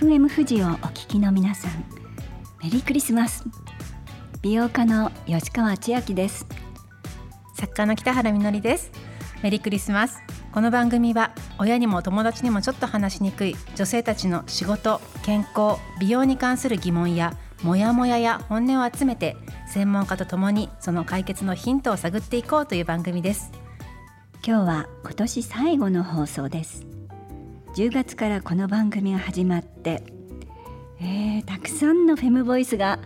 FM 富士をお聞きの皆さんメリークリスマス。美容家の吉川千秋です。作家の北原みのりです。メリークリスマス。この番組は親にも友達にもちょっと話しにくい女性たちの仕事健康美容に関する疑問やモヤモヤや本音を集めて専門家とともにその解決のヒントを探っていこうという番組です。今日は今年最後の放送です10月からこの番組が始まって、えー、たくさんのフェムボイスが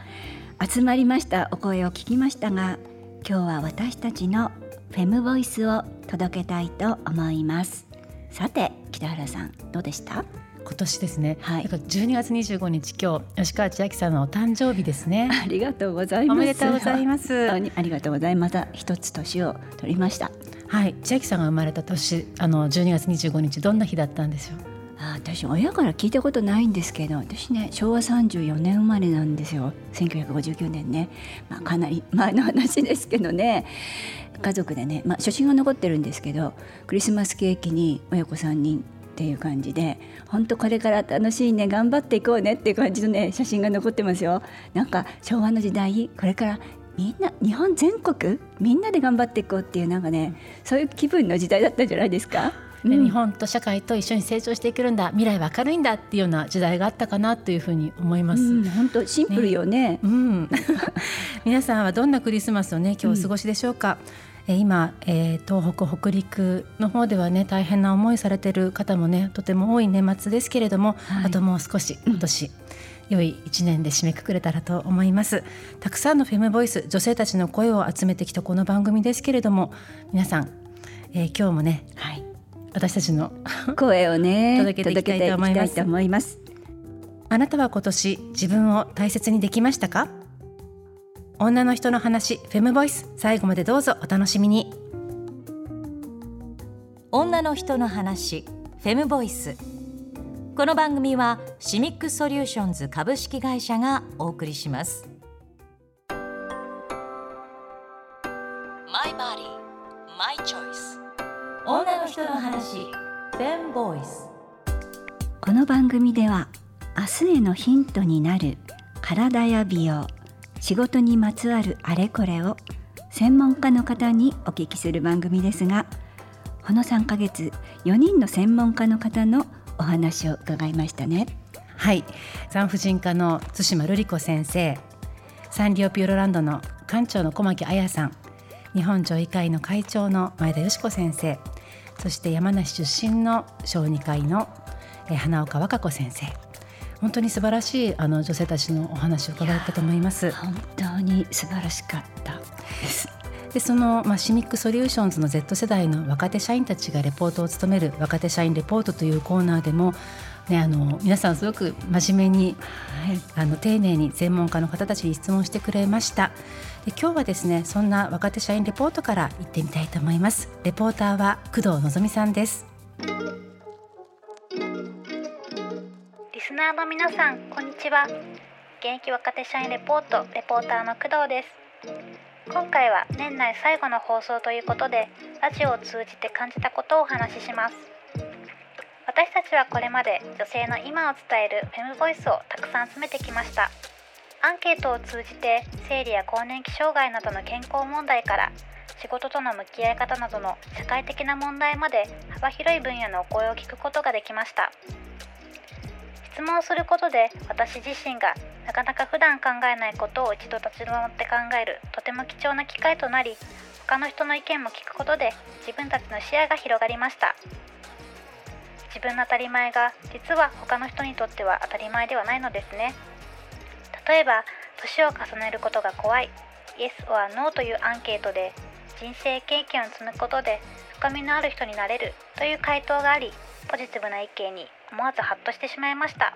集まりました。お声を聞きましたが今日は私たちのフェムボイスを届けたいと思います。さて北原さんどうでした？今年ですね、はい、だから12月25日今日吉川千秋さんのお誕生日ですね。ありがとうございます。おめでとうございます。ありがとうございます。また一つ年を取りました。はい。千秋さんが生まれた年あの12月25日どんな日だったんでしょう？あ私親から聞いたことないんですけど私ね昭和34年生まれなんですよ。1959年ね、まあ、かなり前の話ですけどね。家族でね、まあ、写真が残ってるんですけどクリスマスケーキに親子3人っていう感じで本当これから楽しいね頑張っていこうねっていう感じのね写真が残ってますよ。なんか昭和の時代これからみんな日本全国みんなで頑張っていこうっていうなんかねそういう気分の時代だったんじゃないですか？うん、日本と社会と一緒に成長していけるんだ未来は明るいんだっていうような時代があったかなというふうに思います。本、当、シンプルよね。ね。うん、皆さんはどんなクリスマスをね今日お過ごしでしょうか？うん今、えー、東北北陸の方ではね大変な思いされている方もねとても多い年末ですけれども、はい、あともう少し今年、うん良い一年で締めくくれたらと思います。たくさんのフェムボイス女性たちの声を集めてきたこの番組ですけれども皆さん、えー、今日もね、はい、私たちの声をね届けていきたいと思います。あなたは今年自分を大切にできましたか？女の人の話フェムボイス最後までどうぞお楽しみに。女の人の話フェムボイスこの番組はシミックソリューションズ株式会社がお送りしますこの番組では明日へのヒントになる体や美容仕事にまつわるあれこれを専門家の方にお聞きする番組ですがこの3ヶ月4人の専門家の方のお話を伺いましたね。はい。産婦人科の津島瑠璃子先生サンリオピューロランドの館長の小牧彩さん日本女医会の会長の前田佳子先生そして山梨出身の小児科医の花岡和歌子先生。本当に素晴らしいあの女性たちのお話を伺ったと思います。本当に素晴らしかった。です。でその、まあ、シミックソリューションズの Z 世代の若手社員たちがレポートを務める若手社員レポートというコーナーでも、ね、あの皆さんすごく真面目に、はい、あの丁寧に専門家の方たちに質問してくれました。で今日はですねそんな若手社員レポートから行ってみたいと思います。レポーターは工藤希さんです。リスナーの皆さんこんにちは。現役若手社員レポートレポーターの工藤です。今回は年内最後の放送ということでラジオを通じて感じたことをお話しします。私たちはこれまで女性の今を伝えるフェムボイスをたくさん集めてきました。アンケートを通じて生理や更年期障害などの健康問題から仕事との向き合い方などの社会的な問題まで幅広い分野のお声を聞くことができました。質問することで私自身がなかなか普段考えないことを一度立ち止まって考えるとても貴重な機会となり他の人の意見も聞くことで自分たちの視野が広がりました。自分の当たり前が実は他の人にとっては当たり前ではないのですね。例えば年を重ねることが怖い Yes or No というアンケートで人生経験を積むことで深みのある人になれるという回答がありポジティブな意見に思わずハッとしてしまいました。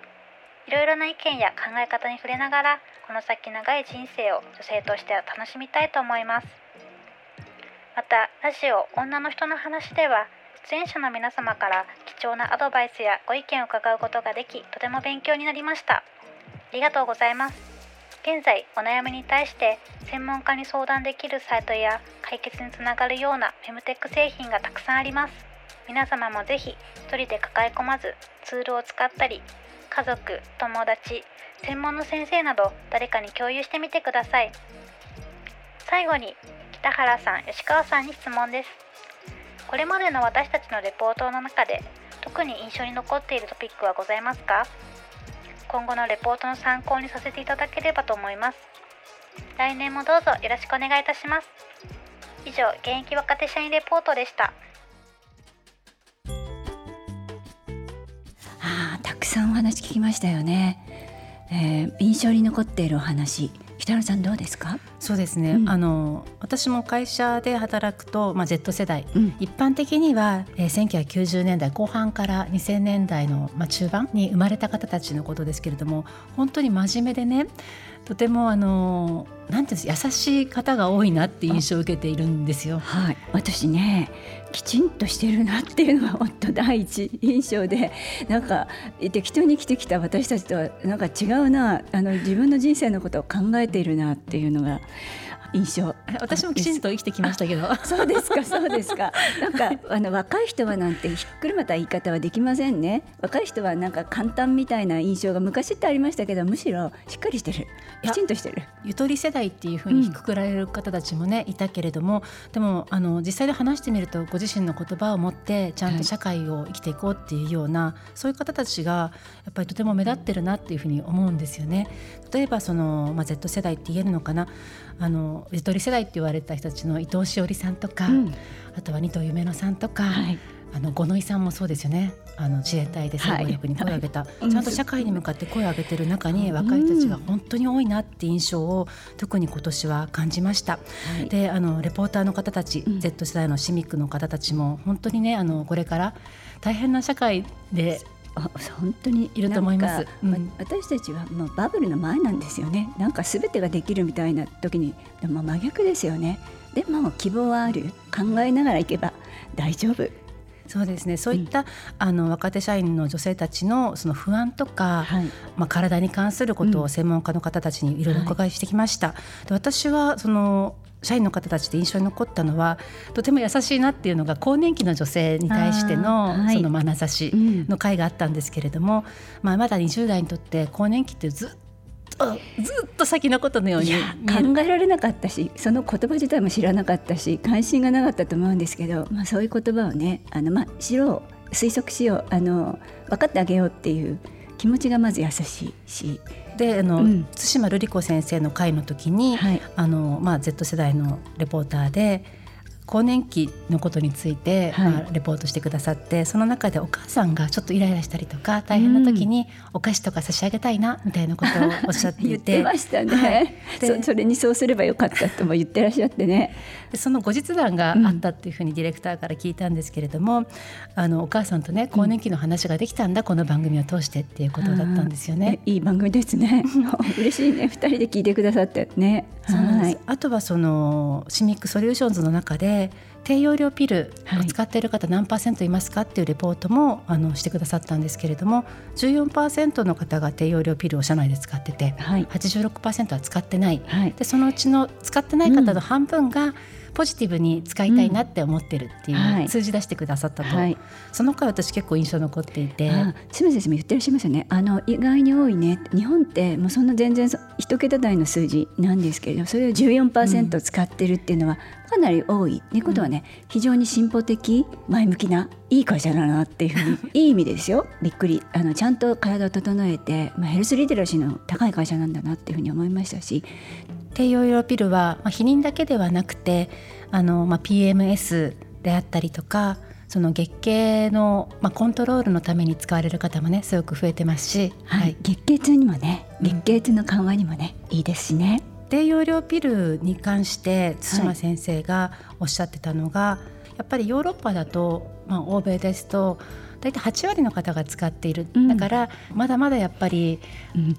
いろいろな意見や考え方に触れながらこの先長い人生を女性としては楽しみたいと思います。またラジオ「女の人の話」では出演者の皆様から貴重なアドバイスやご意見を伺うことができとても勉強になりました。ありがとうございます。現在お悩みに対して専門家に相談できるサイトや解決につながるようなフェムテック製品がたくさんあります。皆様もぜひ一人で抱え込まずツールを使ったり家族友達専門の先生など誰かに共有してみてください。最後に北原さん吉川さんに質問です。これまでの私たちのレポートの中で特に印象に残っているトピックはございますか？今後のレポートの参考にさせていただければと思います。来年もどうぞよろしくお願いいたします。以上現役若手社員レポートでした。ああたくさんお話聞きましたよね、えー、印象に残っているお話。北野さんどうですか？そうですね、うん、あの私も会社で働くと、まあ、Z 世代、うん、一般的には、えー、1990年代後半から2000年代の、まあ、中盤に生まれた方たちのことですけれども本当に真面目でねとてもあのなんていうんです優しい方が多いなって印象を受けているんですよ。はい、私ねきちんとしてるなっていうのが本当第一印象で なんか適当に生きてきた私たちとはなんか違うなあの自分の人生のことを考えているなっていうのが印象。私もきちんと生きてきましたけど。そうですかそうですか。なんかあの若い人はなんてひっくりまた言い方はできませんね。若い人はなんか簡単みたいな印象が昔ってありましたけどむしろしっかりしてる。きちんとしてる。ゆとり世代っていうふうにくくられる方たちもね、うん、いたけれどもでもあの実際で話してみるとご自身の言葉を持ってちゃんと社会を生きていこうっていうような、はい、そういう方たちがやっぱりとても目立ってるなっていうふうに思うんですよね。例えばその、まあ、Z 世代って言えるのかな？あのゆとり世代って言われた人たちの伊藤詩織さんとか、うん、あとは二藤夢乃さんとか、はい、あの五ノ井さんもそうですよね。あの自衛隊で総合力に声を上げた、はい、ちゃんと社会に向かって声を上げてる中に、若い人たちが本当に多いなって印象を特に今年は感じました。はい、であのレポーターの方たち、うん、Z 世代のシミックの方たちも本当にねあのこれから大変な社会で本当にいると思います、うん、私たちはもうバブルの前なんですよね。なんか全てができるみたいな時にでも真逆ですよね。でも希望はある。考えながらいけば大丈夫。そうですね。そういった、うん、あの若手社員の女性たちのその不安とか、はい、まあ、体に関することを専門家の方たちにいろいろお伺いしてきました。はい、で私はその社員の方たちで印象に残ったのはとても優しいなっていうのが更年期の女性に対しての、はい、その眼差しの会があったんですけれども、うん、まあ、まだ20代にとって更年期ってずっとずっと先のことのように考えられなかったしその言葉自体も知らなかったし関心がなかったと思うんですけど、まあ、そういう言葉をねあの、まあ、知ろう推測しようあの分かってあげようっていう気持ちがまず優しいし。であの、うん、対馬瑠璃子先生の会の時に、はい、あのまあ、Z 世代のレポーターで更年期のことについて、はい、まあ、レポートしてくださってその中でお母さんがちょっとイライラしたりとか大変な時にお菓子とか差し上げたいなみたいなことをおっしゃっていてましたね、はい、そそれにそうすればよかったとも言ってらっしゃってね。その後日談があったっていうふうにディレクターから聞いたんですけれども、うん、あのお母さんとね更年期の話ができたんだ、うん、この番組を通してっていうことだったんですよね。いい番組ですね。嬉しいね。二人で聞いてくださってね。はい、あとはそのシミックソリューションズの中で低用量ピルを使っている方何パーセントいますかっていうレポートもあのしてくださったんですけれども14%の方が低用量ピルを社内で使ってて、はい、86%は使ってない、はい、でそのうちの使ってない方の半分が、うんポジティブに使いたいなって思ってるっていう、数字出してくださったと、はい、その回私結構印象残っていて。清水先生も言ってらっしゃいますよね。あの意外に多いね。日本ってもうそんな全然一桁台の数字なんですけれどそれを14%使ってるっていうのはかなり多いっていうことはね、非常に進歩的前向きないい会社だなっていうふうに いい意味ですよ。びっくり。あのちゃんと体を整えて、まあ、ヘルスリテラシーの高い会社なんだなっていうふうに思いましたし低用量ピルは、まあ、避妊だけではなくてあの、まあ、PMS であったりとかその月経の、まあ、コントロールのために使われる方もねすごく増えてますし、はい、はい、月経痛にもね月経痛の緩和にもね、うん、いいですしね。低用量ピルに関して対馬先生がおっしゃってたのが、はい、やっぱりヨーロッパだと、まあ、欧米ですと大体8割の方が使っている、だからまだまだやっぱり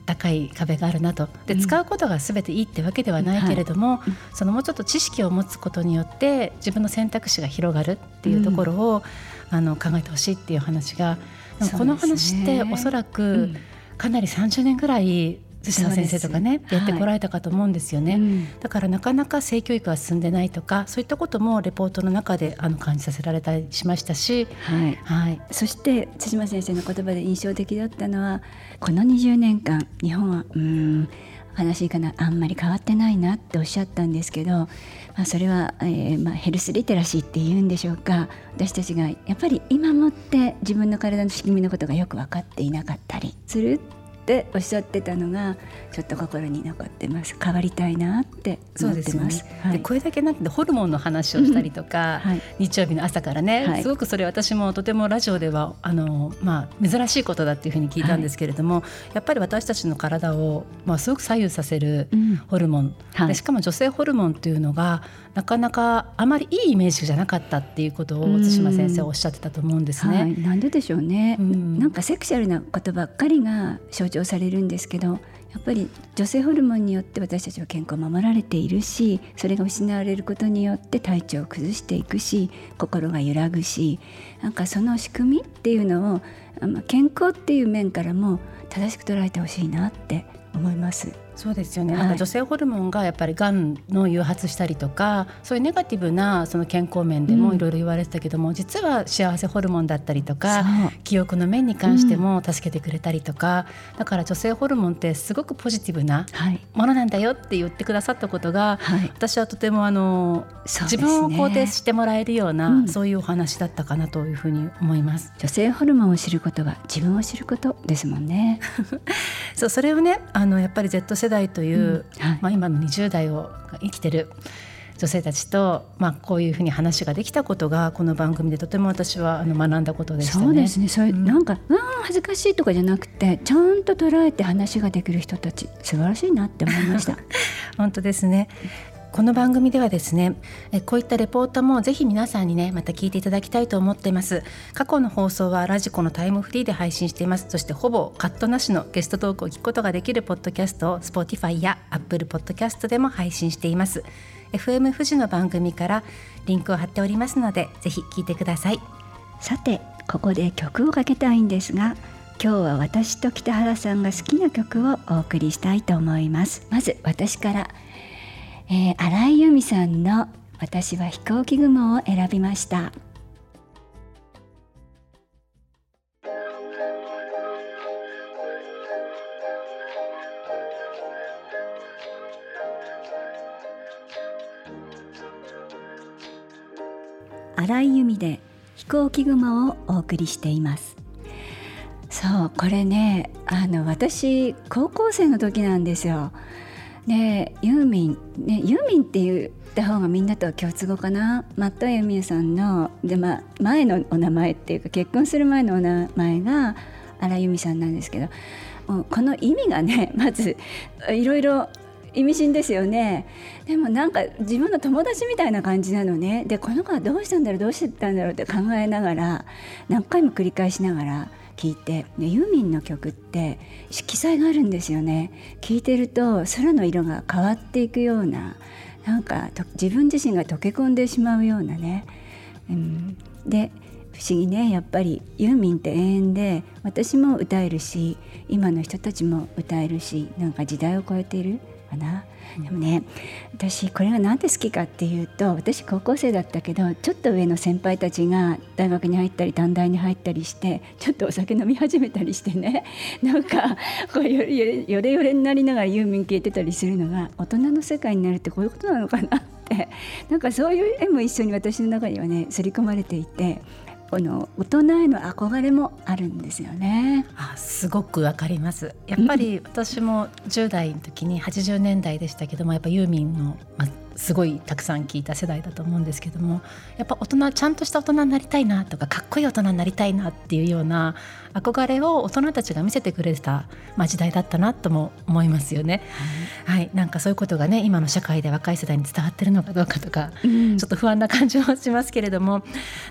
高い壁があるなと。で使うことが全ていいってわけではないけれども、そのもうちょっと知識を持つことによって自分の選択肢が広がるっていうところを、あの考えてほしいっていう話がこの話っておそらくかなり30年ぐらい先生とかねやってこられたかと思うんですよね、うん、だからなかなか性教育が進んでないとかそういったこともレポートの中であの感じさせられたりしましたし、はい。はい、そして対馬先生の言葉で印象的だったのはこの20年間日本はうん話かなあんまり変わってないなっておっしゃったんですけど、まあ、それは、えーまあ、ヘルスリテラシーっていうんでしょうか。私たちがやっぱり今もって自分の体の仕組みのことがよく分かっていなかったりするっておっしゃってたのがちょっと心に残ってます。変わりたいなって思ってます。ね。はい、でこれだけなんてホルモンの話をしたりとか、はい、日曜日の朝からね、はい、すごくそれ私もとてもラジオではあの、まあ、珍しいことだっていうふうに聞いたんですけれども、やっぱり私たちの体を、まあ、すごく左右させるホルモン、うん、でしかも女性ホルモンっていうのがなかなかあまりいいイメージじゃなかったっていうことを対馬先生はおっしゃってたと思うんですね。はい、なんででしょうね、うん、なんかセクシャルなことばっかりが象徴されるんですけどやっぱり女性ホルモンによって私たちは健康を守られているしそれが失われることによって体調を崩していくし心が揺らぐしなんかその仕組みっていうのを健康っていう面からも正しく捉えてほしいなって思います。そうですよね、なんか女性ホルモンがやっぱりがんの誘発したりとかそういうネガティブなその健康面でもいろいろ言われてたけども、うん、実は幸せホルモンだったりとか記憶の面に関しても助けてくれたりとか、うん、だから女性ホルモンってすごくポジティブなものなんだよって言ってくださったことが、はい、私はとてもあの、ね、自分を肯定してもらえるような、うん、そういうお話だったかなというふうに思います。女性ホルモンを知ることは自分を知ることですもんね。そうそれをねあのやっぱり Z 世代という、うんはい、まあ、今の20代を生きてる女性たちと、まあ、こういうふうに話ができたことがこの番組でとても私はあの学んだことでしたね。そうですねそれ、うん、なんかうん恥ずかしいとかじゃなくてちゃんと捉えて話ができる人たち素晴らしいなって思いました。本当ですねこの番組ではですねこういったレポートもぜひ皆さんにねまた聞いていただきたいと思っています。過去の放送はラジコのタイムフリーで配信しています。そしてほぼカットなしのゲストトークを聞くことができるポッドキャストを Spotify や Apple Podcast でも配信しています。FM 富士の番組からリンクを貼っておりますのでぜひ聞いてください。さてここで曲をかけたいんですが今日は私と北原さんが好きな曲をお送りしたいと思います。まず私からえー、新井由美さんの「私は飛行機雲」を選びました。新井由美で飛行機雲をお送りしていますそうこれねあの私高校生の時なんですよでユーミン、ね、ユーミンって言った方がみんなとは共通語かな？マットユーミンさんので、まあ、前のお名前っていうか結婚する前のお名前が荒井由実さんなんですけどこの意味がね まずいろいろ意味深ですよね。でもなんか自分の友達みたいな感じなのね。でこの子はどうしたんだろう？どうしてたんだろう？って考えながら何回も繰り返しながら聞いてでユーミンの曲って色彩があるんですよね。聞いてると空の色が変わっていくようななんか自分自身が溶け込んでしまうようなね、うん、で不思議ねやっぱりユーミンって永遠で私も歌えるし今の人たちも歌えるしなんか時代を超えているかな。でもね私これが何で好きかっていうと私高校生だったけどちょっと上の先輩たちが大学に入ったり短大に入ったりしてちょっとお酒飲み始めたりしてね。なんかこうよれよれになりながらユーミン聴いてたりするのが大人の世界になるってこういうことなのかなって。なんかそういう絵も一緒に私の中にはね刷り込まれていてこの大人への憧れもあるんですよね。あすごくわかります。やっぱり私も10代の時に80年代でしたけどもやっぱユーミンの、まあ、すごいたくさん聞いた世代だと思うんですけどもやっぱ大人ちゃんとした大人になりたいなとかかっこいい大人になりたいなっていうような憧れを大人たちが見せてくれた、まあ、時代だったなとも思いますよね。はい、はい、なんかそういうことがね今の社会で若い世代に伝わってるのかどうかとか、うん、ちょっと不安な感じもしますけれども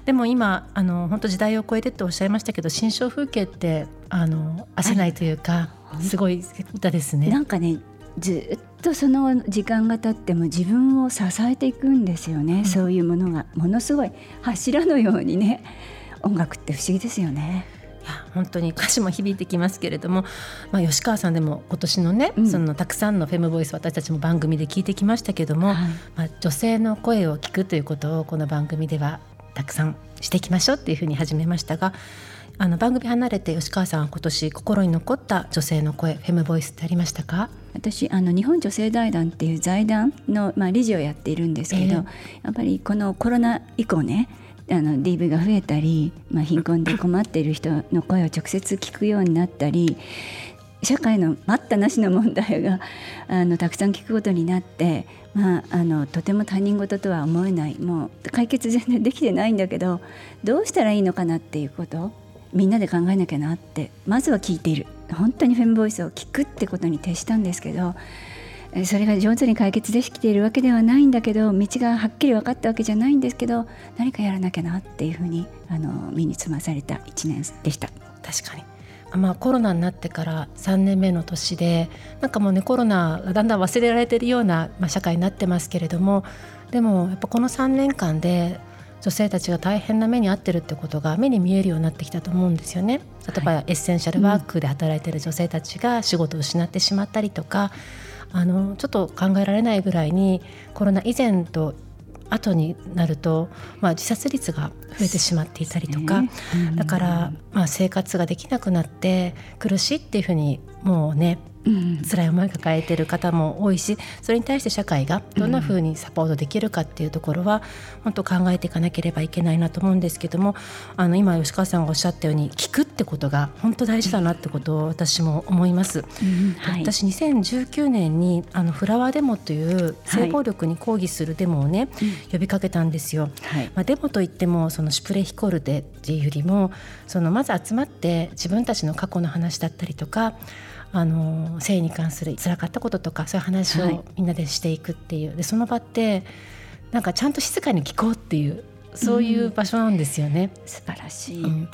でも今あの本当時代を超えてっておっしゃいましたけど新象風景ってあの焦ないというか、はい、すごい歌ですね。なんかねずっとその時間が経っても自分を支えていくんですよね、うん、そういうものがものすごい柱のようにね 音楽って不思議ですよね。いや本当に歌詞も響いてきますけれども、まあ、吉川さんでも今年のね、うん。そのたくさんのフェムボイス私たちも番組で聞いてきましたけども、はい。まあ、女性の声を聞くということをこの番組ではたくさんしていきましょうっていうふうに始めましたがあの番組離れて吉川さんは今年心に残った女性の声フェムボイスってありましたか？私あの日本女性財団っていう財団の、まあ、理事をやっているんですけど、ええ。やっぱりこのコロナ以降ねあの DV が増えたり、まあ、貧困で困っている人の声を直接聞くようになったり社会の待ったなしの問題が あのたくさん聞くことになって、まあ、あのとても他人事とは思えないもう解決全然できてないんだけどどうしたらいいのかなっていうことみんなで考えなきゃなってまずは聞いている本当にフェムボイスを聞くってことに徹したんですけどそれが上手に解決できているわけではないんだけど道がはっきり分かったわけじゃないんですけど何かやらなきゃなっていうふうにあの身につまされた1年でした。確かにまあ、コロナになってから3年目の年でなんかもうねコロナがだんだん忘れられてるような、まあ、社会になってますけれどもでもやっぱこの3年間で女性たちが大変な目に遭ってるってことが目に見えるようになってきたと思うんですよね。例えば、エッセンシャルワークで働いてる女性たちが仕事を失ってしまったりとか、あのちょっと考えられないぐらいにコロナ以前と後になると、まあ、自殺率が増えてしまっていたりとか、ね。うん。だから、まあ、生活ができなくなって苦しいっていうふうにもうねうん。辛い思いを抱えてる方も多いしそれに対して社会がどんなふうにサポートできるかっていうところは本当考えていかなければいけないなと思うんですけどもあの今吉川さんがおっしゃったように聞くってことが本当大事だなってことを私も思います。うん。はい。私2019年にあのフラワーデモという性暴力に抗議するデモをね、呼びかけたんですよ。はい。まあ、デモといってもそのシュプレヒコルテっていうよりもそのまず集まって自分たちの過去の話だったりとかあの性に関する辛かったこととかそういう話はい。をみんなでしていくっていう、でその場ってなんかちゃんと静かに聞こうっていうそういう場所なんですよね。素晴らしい、うん。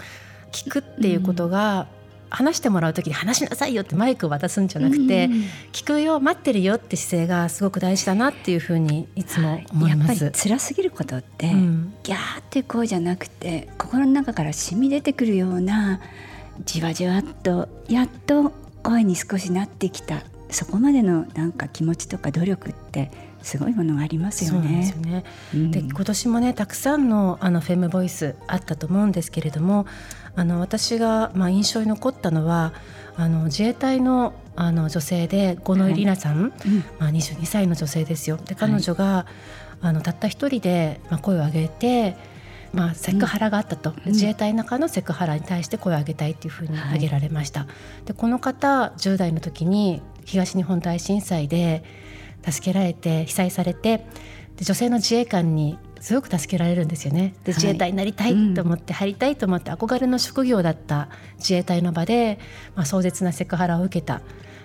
聞くっていうことが、話してもらう時に話しなさいよってマイクを渡すんじゃなくて、うん聞くよ待ってるよって姿勢がすごく大事だなっていうふうにいつもはい。やっぱ思います。り辛すぎることって、うん。ギャーってこうじゃなくて心の中から染み出てくるようなじわじわっとやっと声に少しなってきた。そこまでのなんか気持ちとか努力ってすごいものがありますよそうなんですね。うん。で今年もねたくさんのあのフェムボイスあったと思うんですけれどもあの私がまあ印象に残ったのはあの自衛隊のあの女性で五ノ井里奈さん、うん。まあ、22歳の女性ですよ。で彼女が、あのたった一人で、まあ、声を上げて、まあ、セクハラがあったと、うん自衛隊の中のセクハラに対して声を上げたいっていうふうに挙げられました。でこの方10代の時に東日本大震災で助けられて被災されてで女性の自衛官にすごく助けられるんですよね。ではい自衛隊になりたいと思って、入りたいと思って憧れの職業だった自衛隊の場で、まあ、壮絶なセクハラを受けた。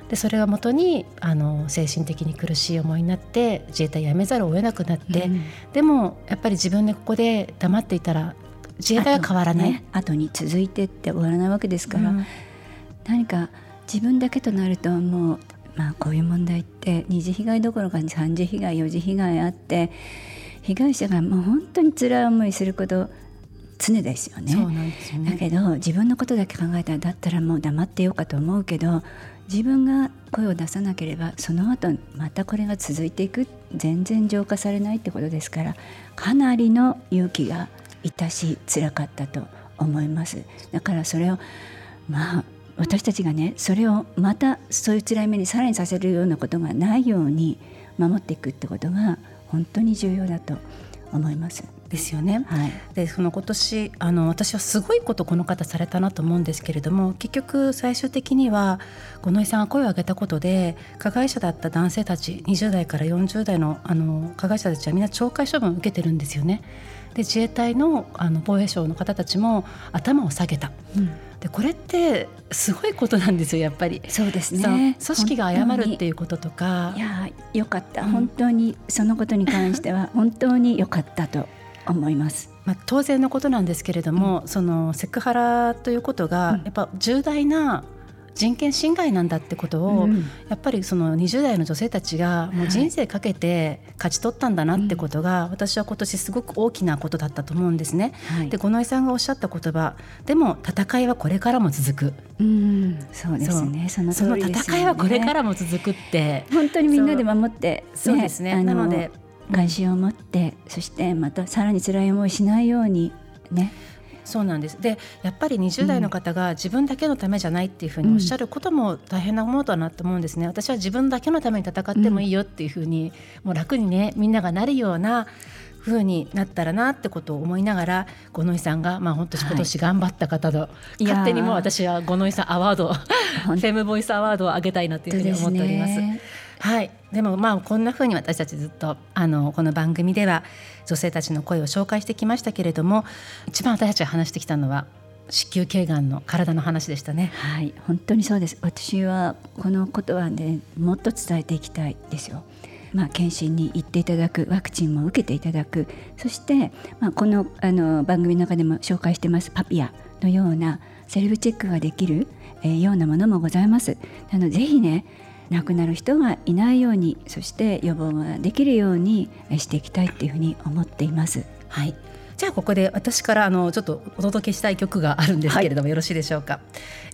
でそれが元にあの精神的に苦しい思いになって自衛隊辞めざるを得なくなって、うんでもやっぱり自分でここで黙っていたら自衛隊は変わらない。後,、ね、後に続いてって終わらないわけですから、うん何か自分だけとなるともう、まあ、こういう問題って二次被害どころか三次被害四次被害あって被害者がもう本当に辛い思いすること常ですよね。そうなんですよね。だけど自分のことだけ考えたらだったらもう黙ってようかと思うけど自分が声を出さなければその後またこれが続いていく全然浄化されないってことですからかなりの勇気がいたし辛かったと思いますだからそれをまあ私たちがねそれをまたそういう辛い目にさらにさせるようなことがないように守っていくってことが本当に重要だと思います。ですよね。はい、でその今年あの私はすごいことこの方されたなと思うんですけれども結局最終的には五ノ井さんが声を上げたことで加害者だった男性たち20代から40代のあの加害者たちはみんな懲戒処分を受けてるんですよね。で自衛隊のあの防衛省の方たちも頭を下げた。でこれってすごいことなんですよやっぱり。そうですね組織が謝るっていうこととかいやーよかった、うん本当にそのことに関しては本当に良かったと思います。まあ、当然のことなんですけれども、そのセクハラということがうん。やっぱ重大な人権侵害なんだってことを、うん、やっぱりその20代の女性たちがもう人生かけて勝ち取ったんだなってことが、私は今年すごく大きなことだったと思うんですね。はい、で五ノ井さんがおっしゃった言葉でも戦いはこれからも続く。うん、そうですね。その、ね、戦いはこれからも続くって。本当にみんなで守って、ね、そう。ですね。なので関心を持って、そしてまたさらに辛い思いしないようにね。そうなんです。でやっぱり20代の方が自分だけのためじゃないっていうふうにおっしゃることも大変なものだなと思うんですね。私は自分だけのために戦ってもいいよっていうふうに、もう楽にねみんながなるような風になったらなってことを思いながら五ノ井さんがまあ本当今年頑張った方と、はい、勝手にも私は五ノ井さんアワード フェムボイスアワードをあげたいなというふうに思っております。はい、でもまあこんなふうに私たちずっとあのこの番組では女性たちの声を紹介してきましたけれども一番私たちが話してきたのは子宮頸がんの体の話でしたね。はい、本当にそうです。私はこのことはね、もっと伝えていきたいですよ。まあ、検診に行っていただくワクチンも受けていただくそして、まあ、このあの番組の中でも紹介してますパピアのようなセルフチェックができる、えー、ようなものもございます。なのでぜひね亡くなる人がいないようにそして予防ができるようにしていきたいっていうふうに思っています。はいじゃあここで私からあのちょっとお届けしたい曲があるんですけれども、はい、よろしいでしょうか。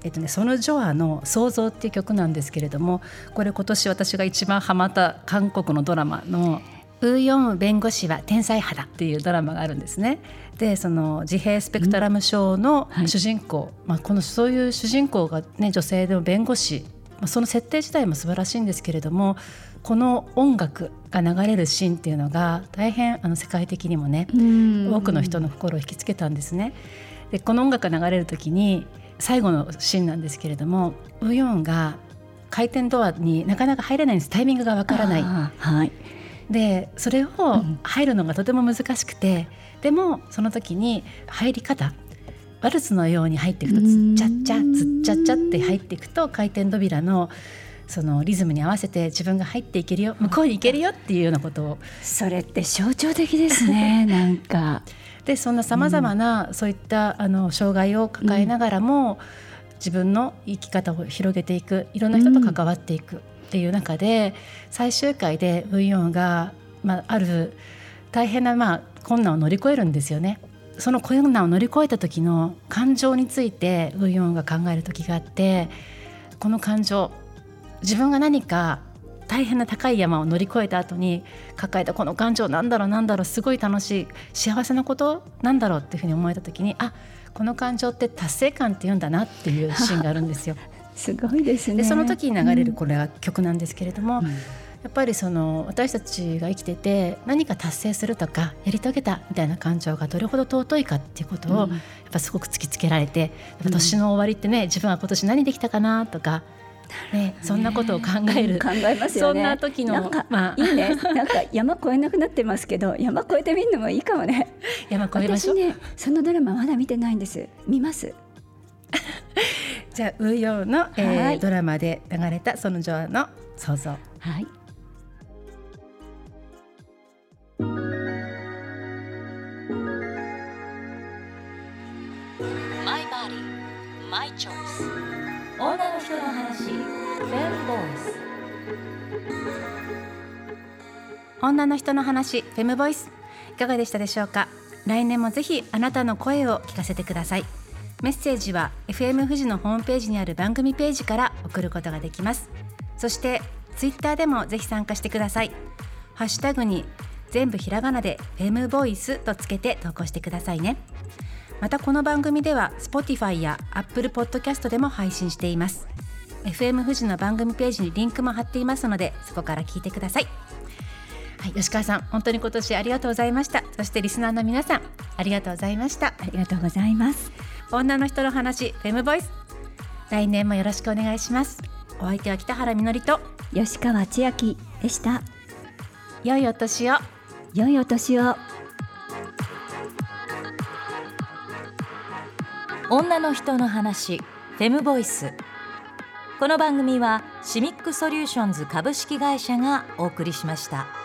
えっとねそのジョアの創造っていう曲なんですけれども、これ今年私が一番ハマった韓国のドラマのウーヨン弁護士は天才肌っていうドラマがあるんですね。でその自閉スペクトラム症の主人公、はい、まあこのそういう主人公がね女性でも弁護士その設定自体も素晴らしいんですけれどもこの音楽が流れるシーンっていうのが大変あの世界的にもね多くの人の心を引きつけたんですね。でこの音楽が流れる時に最後のシーンなんですけれどもウヨンが回転ドアになかなか入れないんですタイミングがわからない。はい、でそれを入るのがとても難しくて、うん、でもその時に入り方ワルツのように入っていくとつっちゃっちゃつっちゃっちゃって入っていくと回転扉のそのリズムに合わせて自分が入っていけるよ向こうに行けるよっていうようなことをそれって象徴的ですね なんか。でそんなさまざまなそういったあの障害を抱えながらも、自分の生き方を広げていくいろんな人と関わっていくっていう中で、最終回でウンヨンが、まあ、ある大変な、まあ、困難を乗り越えるんですよね。その困難を乗り越えた時の感情についてウンヨンが考える時があってこの感情自分が何か大変な高い山を乗り越えた後に抱えたこの感情なんだろうなんだろうすごい楽しい幸せなことなんだろうっていうふうに思えた時にあこの感情って達成感って言うんだなっていうシーンがあるんですよ。すごいですね。でその時に流れるこれは曲なんですけれども、うん、やっぱりその私たちが生きてて何か達成するとかやり遂げたみたいな感情がどれほど尊いかっていうことを、やっぱすごく突きつけられて、年の終わりってね自分は今年何できたかなとかね、そんなことを考える、考えますよね。そんな時のなんか、まあ、いいね。なんか山越えなくなってますけど、山越えてみるのもいいかもね。山越えましょう。ね、そのドラマまだ見てないんです。見ます。じゃあ、ウーヨーの、えー、はい、ドラマで流れたその女王の想像。はい。My choice. 女の人の話フェムボイス。女の人の話フェムボイス。いかがでしたでしょうか？来年もぜひあなたの声を聞かせてください。メッセージは FM 富士のホームページにある番組ページから送ることができます。そしてツイッターでもぜひ参加してください。ハッシュタグに全部ひらがなでフェムボイスとつけて投稿してくださいね。またこの番組では Spotify や Apple Podcast でも配信しています。FM 富士の番組ページにリンクも貼っていますのでそこから聞いてください。はい、吉川さん本当に今年ありがとうございました。そしてリスナーの皆さんありがとうございました。ありがとうございます。女の人の話フェムボイス。来年もよろしくお願いします。お相手は北原みのりと吉川千秋でした。良いお年を。良いお年を女の人の話フェムボイスこの番組はシミックソリューションズ株式会社がお送りしました。